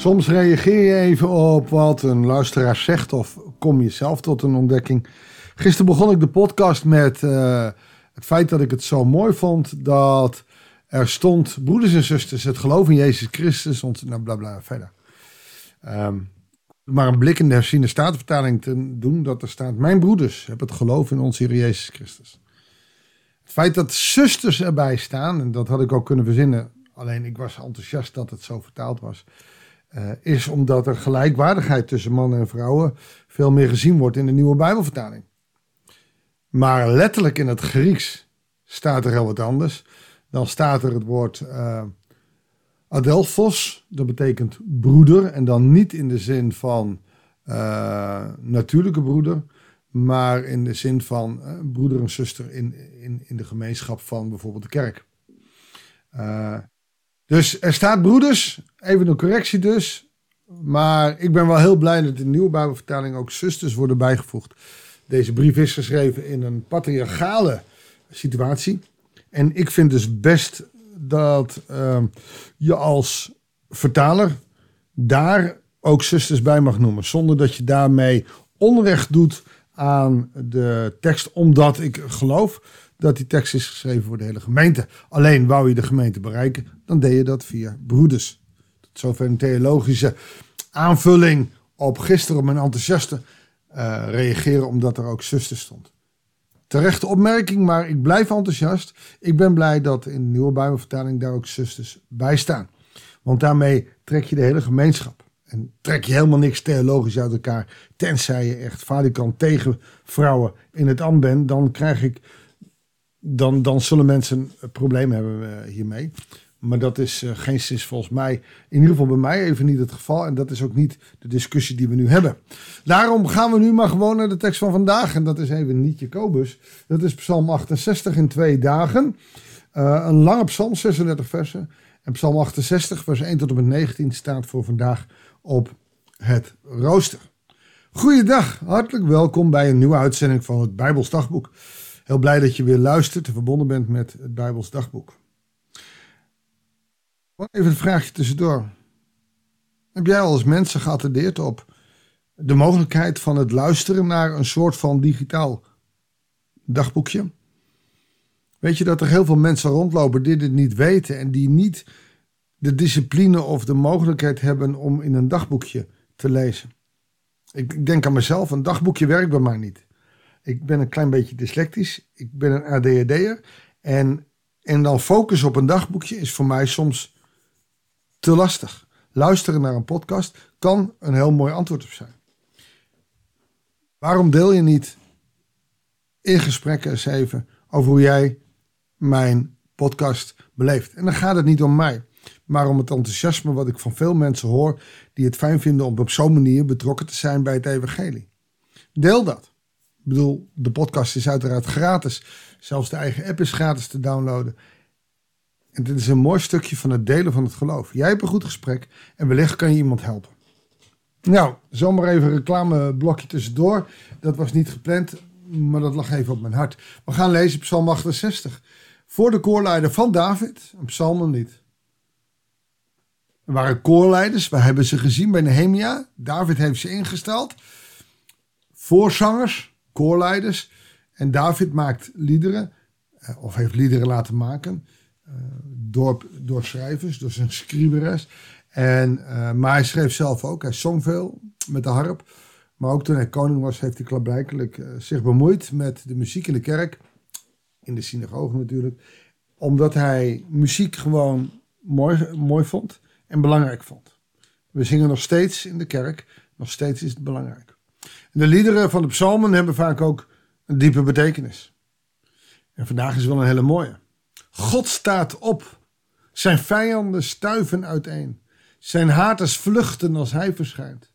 Soms reageer je even op wat een luisteraar zegt of kom je zelf tot een ontdekking. Gisteren begon ik de podcast met uh, het feit dat ik het zo mooi vond dat er stond, broeders en zusters, het geloof in Jezus Christus, ont, nou bla bla verder. Um, maar een blik in de herziene statenvertaling te doen, dat er staat, mijn broeders, heb het geloof in onze Heer Jezus Christus. Het feit dat zusters erbij staan, en dat had ik ook kunnen verzinnen, alleen ik was enthousiast dat het zo vertaald was, uh, is omdat er gelijkwaardigheid tussen mannen en vrouwen veel meer gezien wordt in de nieuwe Bijbelvertaling. Maar letterlijk in het Grieks staat er heel wat anders. Dan staat er het woord uh, adelphos, dat betekent broeder. En dan niet in de zin van uh, natuurlijke broeder, maar in de zin van broeder en zuster in, in, in de gemeenschap van bijvoorbeeld de kerk. Dus er staat broeders, even een correctie dus. Maar ik ben wel heel blij dat in de nieuwe Bijbelvertaling ook zusters worden bijgevoegd. Deze brief is geschreven in een patriarchale situatie. En ik vind dus best dat uh, je als vertaler daar ook zusters bij mag noemen. Zonder dat je daarmee onrecht doet aan de tekst. Omdat ik geloof dat die tekst is geschreven voor de hele gemeente. Alleen wou je de gemeente bereiken, dan deed je dat via broeders. Tot zover een theologische aanvulling op gisteren mijn enthousiaste uh, reageren omdat er ook zuster stond. Terechte opmerking, maar ik blijf enthousiast. Ik ben blij dat in de nieuwe Bijbelvertaling daar ook zusters bij staan. Want daarmee trek je de hele gemeenschap. En trek je helemaal niks theologisch uit elkaar. Tenzij je echt valikant tegen vrouwen in het ambt bent. Dan krijg ik. Dan, dan zullen mensen een probleem hebben eh, hiermee. Maar dat is uh, geen sinds volgens mij, in ieder geval bij mij even niet het geval. En dat is ook niet de discussie die we nu hebben. Daarom gaan we nu maar gewoon naar de tekst van vandaag. En dat is even niet Jacobus. Dat is Psalm 68 in twee dagen. Uh, een lange psalm, 36 versen. En Psalm 68, vers 1 tot en met 19 staat voor vandaag op het rooster. Goeiedag, hartelijk welkom bij een nieuwe uitzending van het Bijbels Dagboek. Heel blij dat je weer luistert en verbonden bent met het Bijbels Dagboek. Even een vraagje tussendoor. Heb jij al eens mensen geattendeerd op de mogelijkheid van het luisteren naar een soort van digitaal dagboekje? Weet je dat er heel veel mensen rondlopen die dit niet weten en die niet de discipline of de mogelijkheid hebben om in een dagboekje te lezen? Ik, denk aan mezelf, een dagboekje werkt bij mij niet. Ik ben een klein beetje dyslectisch, ik ben een ADHD'er en, en dan focus op een dagboekje is voor mij soms te lastig. Luisteren naar een podcast kan een heel mooi antwoord op zijn. Waarom deel je niet in gesprekken eens even over hoe jij mijn podcast beleeft? En dan gaat het niet om mij, maar om het enthousiasme wat ik van veel mensen hoor die het fijn vinden om op zo'n manier betrokken te zijn bij het evangelie. Deel dat. Ik bedoel, de podcast is uiteraard gratis. Zelfs de eigen app is gratis te downloaden. En dit is een mooi stukje van het delen van het geloof. Jij hebt een goed gesprek en wellicht kan je iemand helpen. Nou, zomaar even een reclameblokje tussendoor. Dat was niet gepland, maar dat lag even op mijn hart. We gaan lezen Psalm 68. Voor de koorleider van David, een psalm niet. Er waren koorleiders, we hebben ze gezien bij Nehemia. David heeft ze ingesteld. Voorzangers, koorleiders. En David maakt liederen, eh, of heeft liederen laten maken door, door schrijvers, door zijn scriberes. En, uh, maar hij schreef zelf ook. Hij zong veel met de harp. Maar ook toen hij koning was, heeft hij klaarblijkelijk zich bemoeid met de muziek in de kerk. In de synagoge natuurlijk. Omdat hij muziek gewoon mooi, mooi vond en belangrijk vond. We zingen nog steeds in de kerk. Nog steeds is het belangrijk. En de liederen van de psalmen hebben vaak ook een diepe betekenis. En vandaag is wel een hele mooie. God staat op. Zijn vijanden stuiven uiteen. Zijn haters vluchten als hij verschijnt.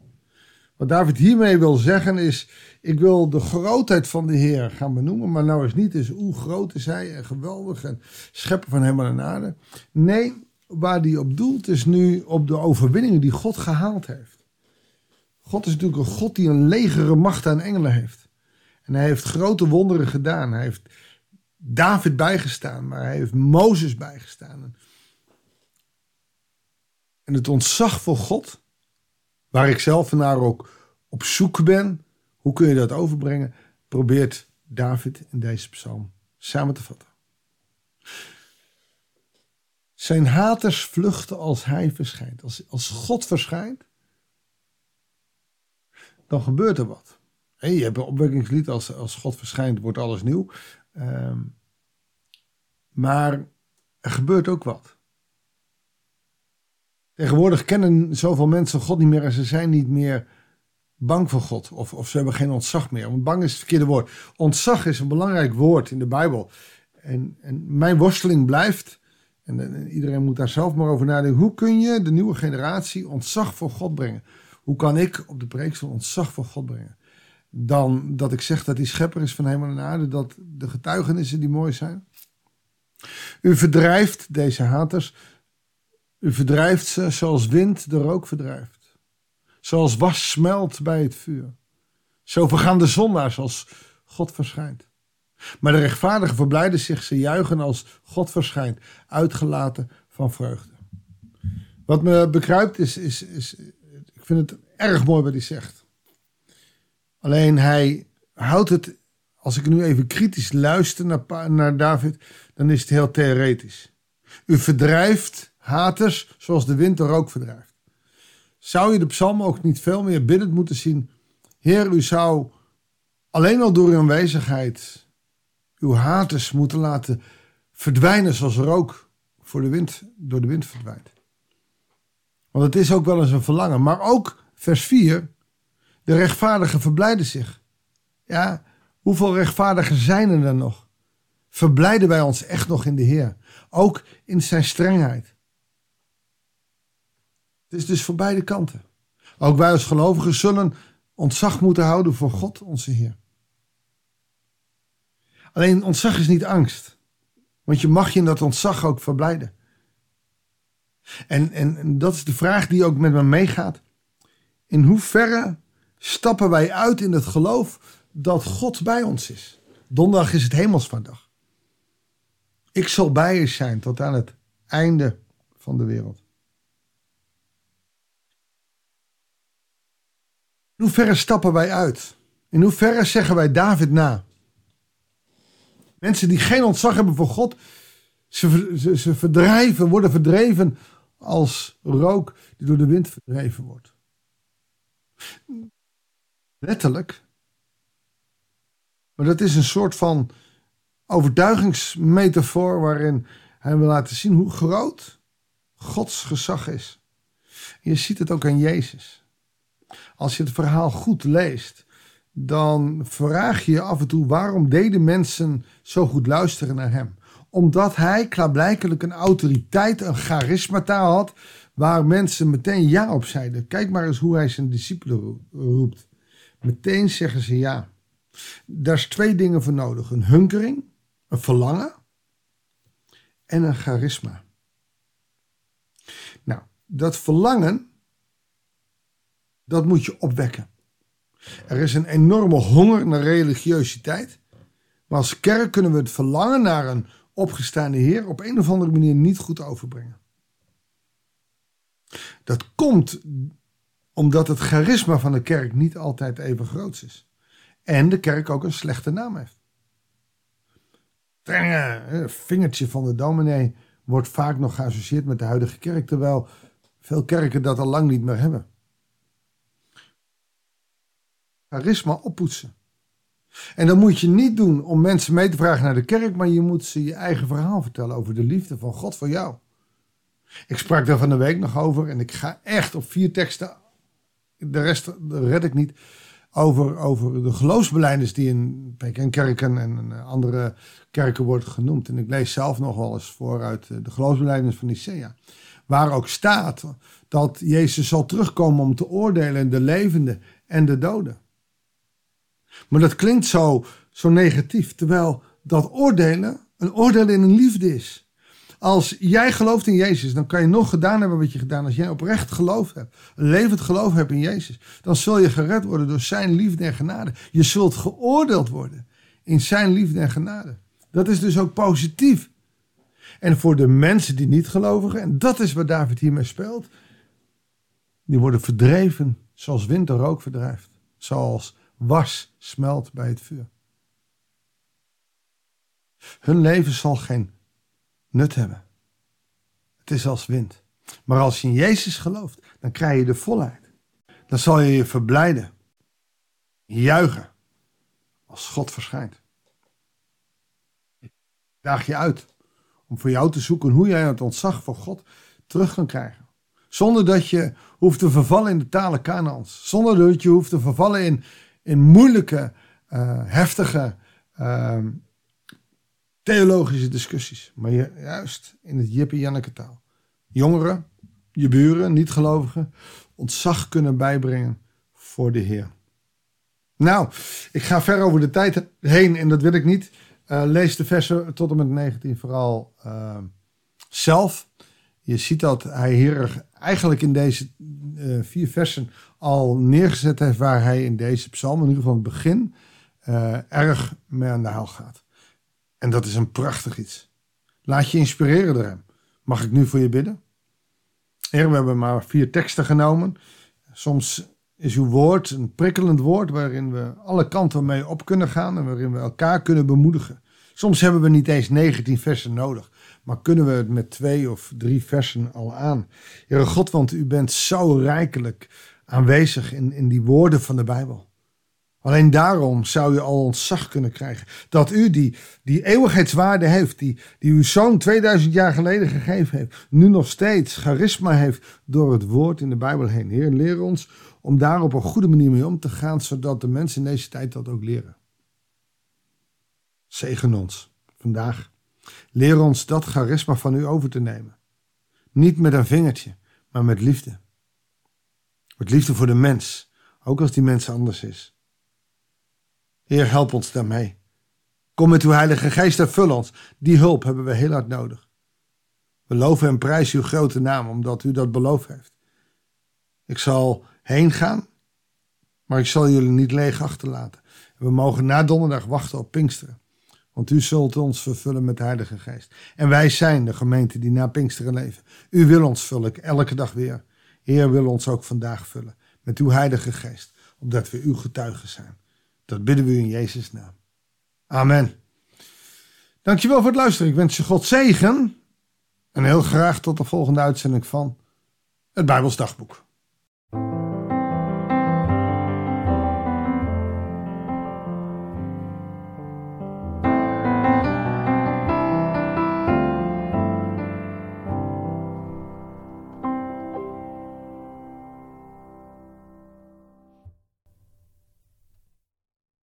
Wat David hiermee wil zeggen is: ik wil de grootheid van de Heer gaan benoemen, maar nou is niet eens hoe groot is hij en geweldig en schepper van hemel en aarde. Nee, waar hij op doelt is nu op de overwinningen die God gehaald heeft. God is natuurlijk een God die een legere macht aan engelen heeft. En hij heeft grote wonderen gedaan. Hij heeft David bijgestaan, maar hij heeft Mozes bijgestaan. En het ontzag voor God waar ik zelf naar ook op zoek ben. Hoe kun je dat overbrengen? Probeert David in deze psalm samen te vatten. Zijn haters vluchten als hij verschijnt. Als, als God verschijnt, dan gebeurt er wat. je hebt een opwekkingslied, als, als God verschijnt, wordt alles nieuw. Ehm, maar er gebeurt ook wat. Tegenwoordig kennen zoveel mensen God niet meer en ze zijn niet meer bang voor God. Of, of ze hebben geen ontzag meer. Want bang is het verkeerde woord. Ontzag is een belangrijk woord in de Bijbel. En, en mijn worsteling blijft, en, iedereen moet daar zelf maar over nadenken. Hoe kun je de nieuwe generatie ontzag voor God brengen? Hoe kan ik op de preekstoel ontzag voor God brengen? Dan dat ik zeg dat hij schepper is van hemel en aarde. Dat de getuigenissen die mooi zijn. U verdrijft deze haters. U verdrijft ze zoals wind de rook verdrijft. Zoals was smelt bij het vuur. Zo vergaan de zondaars als God verschijnt. Maar de rechtvaardigen verblijden zich, ze juichen als God verschijnt, uitgelaten van vreugde. Wat me bekruipt is, is, is ik vind het erg mooi wat hij zegt. Alleen hij houdt het, als ik nu even kritisch luister naar, naar David, dan is het heel theoretisch. U verdrijft haters zoals de wind de rook verdrijft. Zou je de psalm ook niet veel meer binnen moeten zien? Heer, u zou alleen al door uw aanwezigheid uw haters moeten laten verdwijnen zoals rook voor de wind, door de wind verdwijnt. Want het is ook wel eens een verlangen. Maar ook vers 4, de rechtvaardigen verblijden zich. Ja, hoeveel rechtvaardigen zijn er dan nog? Verblijden wij ons echt nog in de Heer? Ook in zijn strengheid. Het is dus voor beide kanten. Ook wij als gelovigen zullen ontzag moeten houden voor God, onze Heer. Alleen ontzag is niet angst. Want je mag je in dat ontzag ook verblijden. En, en, dat is de vraag die ook met me meegaat. In hoeverre stappen wij uit in het geloof dat God bij ons is? Donderdag is het hemelsvaardag. Ik zal bij je zijn tot aan het einde van de wereld. In hoeverre stappen wij uit? In hoeverre zeggen wij David na? Mensen die geen ontzag hebben voor God, ze, ze, ze verdrijven, worden verdreven als rook die door de wind verdreven wordt. Letterlijk. Maar dat is een soort van overtuigingsmetafoor waarin hij wil laten zien hoe groot Gods gezag is. je ziet het ook aan Jezus. Als je het verhaal goed leest, dan vraag je je af en toe waarom deden mensen zo goed luisteren naar hem. Omdat hij klaarblijkelijk een autoriteit, een charismata had, waar mensen meteen ja op zeiden. Kijk maar eens hoe hij zijn discipelen roept. Meteen zeggen ze ja. Daar is twee dingen voor nodig: een hunkering, een verlangen en een charisma. Nou, dat verlangen, dat moet je opwekken. Er is een enorme honger naar religiositeit. Maar als kerk kunnen we het verlangen naar een opgestaande Heer op een of andere manier niet goed overbrengen. Dat komt omdat het charisma van de kerk niet altijd even groot is. En de kerk ook een slechte naam heeft. Strenge vingertje van de dominee wordt vaak nog geassocieerd met de huidige kerk, terwijl veel kerken dat al lang niet meer hebben charisma oppoetsen. En dat moet je niet doen om mensen mee te vragen naar de kerk, maar je moet ze je eigen verhaal vertellen over de liefde van God voor jou. Ik sprak daar van de week nog over en ik ga echt op vier teksten, de rest red ik niet, over, over de geloofsbeleiders die in PKN-kerken en andere kerken worden genoemd. En ik lees zelf nog wel eens vooruit de geloofsbeleiders van Nicea. Waar ook staat dat Jezus zal terugkomen om te oordelen de levenden en de doden. Maar dat klinkt zo, zo negatief, terwijl dat oordelen een oordeel in een liefde is. Als jij gelooft in Jezus, dan kan je nog gedaan hebben wat je gedaan. Als jij oprecht geloof hebt, een levend geloof hebt in Jezus, dan zul je gered worden door zijn liefde en genade. Je zult geoordeeld worden in zijn liefde en genade. Dat is dus ook positief. En voor de mensen die niet gelovigen, en dat is wat David hiermee speelt, die worden verdreven zoals wind de rook verdrijft, zoals was smelt bij het vuur. Hun leven zal geen nut hebben. Het is als wind. Maar als je in Jezus gelooft, dan krijg je de volheid. Dan zal je je verblijden, juichen, als God verschijnt. Daag je uit om voor jou te zoeken hoe jij het ontzag voor God terug kan krijgen. Zonder dat je hoeft te vervallen in de talen Kanaans. Zonder dat je hoeft te vervallen in, in moeilijke, uh, heftige, uh, theologische discussies. Maar juist in het Jippie Janneke taal. Jongeren, je buren, niet-gelovigen, ontzag kunnen bijbrengen voor de Heer. Nou, ik ga ver over de tijd heen en dat wil ik niet. Uh, lees de versen tot en met 19 vooral uh, zelf. Je ziet dat hij hier eigenlijk in deze uh, vier versen al neergezet heeft waar hij in deze psalm, in ieder geval het begin, erg mee aan de haal gaat. En dat is een prachtig iets. Laat je inspireren door hem. Mag ik nu voor je bidden? Heer, we hebben maar vier teksten genomen. Soms is uw woord een prikkelend woord waarin we alle kanten mee op kunnen gaan en waarin we elkaar kunnen bemoedigen. Soms hebben we niet eens 19 versen nodig, maar kunnen we het met twee of drie versen al aan. Heere God, want u bent zo rijkelijk aanwezig in, in die woorden van de Bijbel. Alleen daarom zou je al ontzag kunnen krijgen. Dat u die, die eeuwigheidswaarde heeft, die, die uw zoon 2000 jaar geleden gegeven heeft, nu nog steeds charisma heeft door het woord in de Bijbel heen. Heer, leer ons om daar op een goede manier mee om te gaan, zodat de mensen in deze tijd dat ook leren. Zegen ons vandaag. Leer ons dat charisma van u over te nemen. Niet met een vingertje, maar met liefde. Met liefde voor de mens, ook als die mens anders is. Heer, help ons daarmee. Kom met uw Heilige Geest en vul ons. Die hulp hebben we heel hard nodig. We loven en prijzen uw grote naam, omdat u dat beloofd heeft. Ik zal heen gaan, maar ik zal jullie niet leeg achterlaten. We mogen na donderdag wachten op Pinksteren. Want u zult ons vervullen met de Heilige Geest. En wij zijn de gemeente die na Pinksteren leven. U wil ons vullen, elke dag weer. Heer wil ons ook vandaag vullen met uw Heilige Geest, opdat we uw getuigen zijn. Dat bidden we u in Jezus' naam. Amen. Dankjewel voor het luisteren. Ik wens je God zegen. En heel graag tot de volgende uitzending van het Bijbels Dagboek.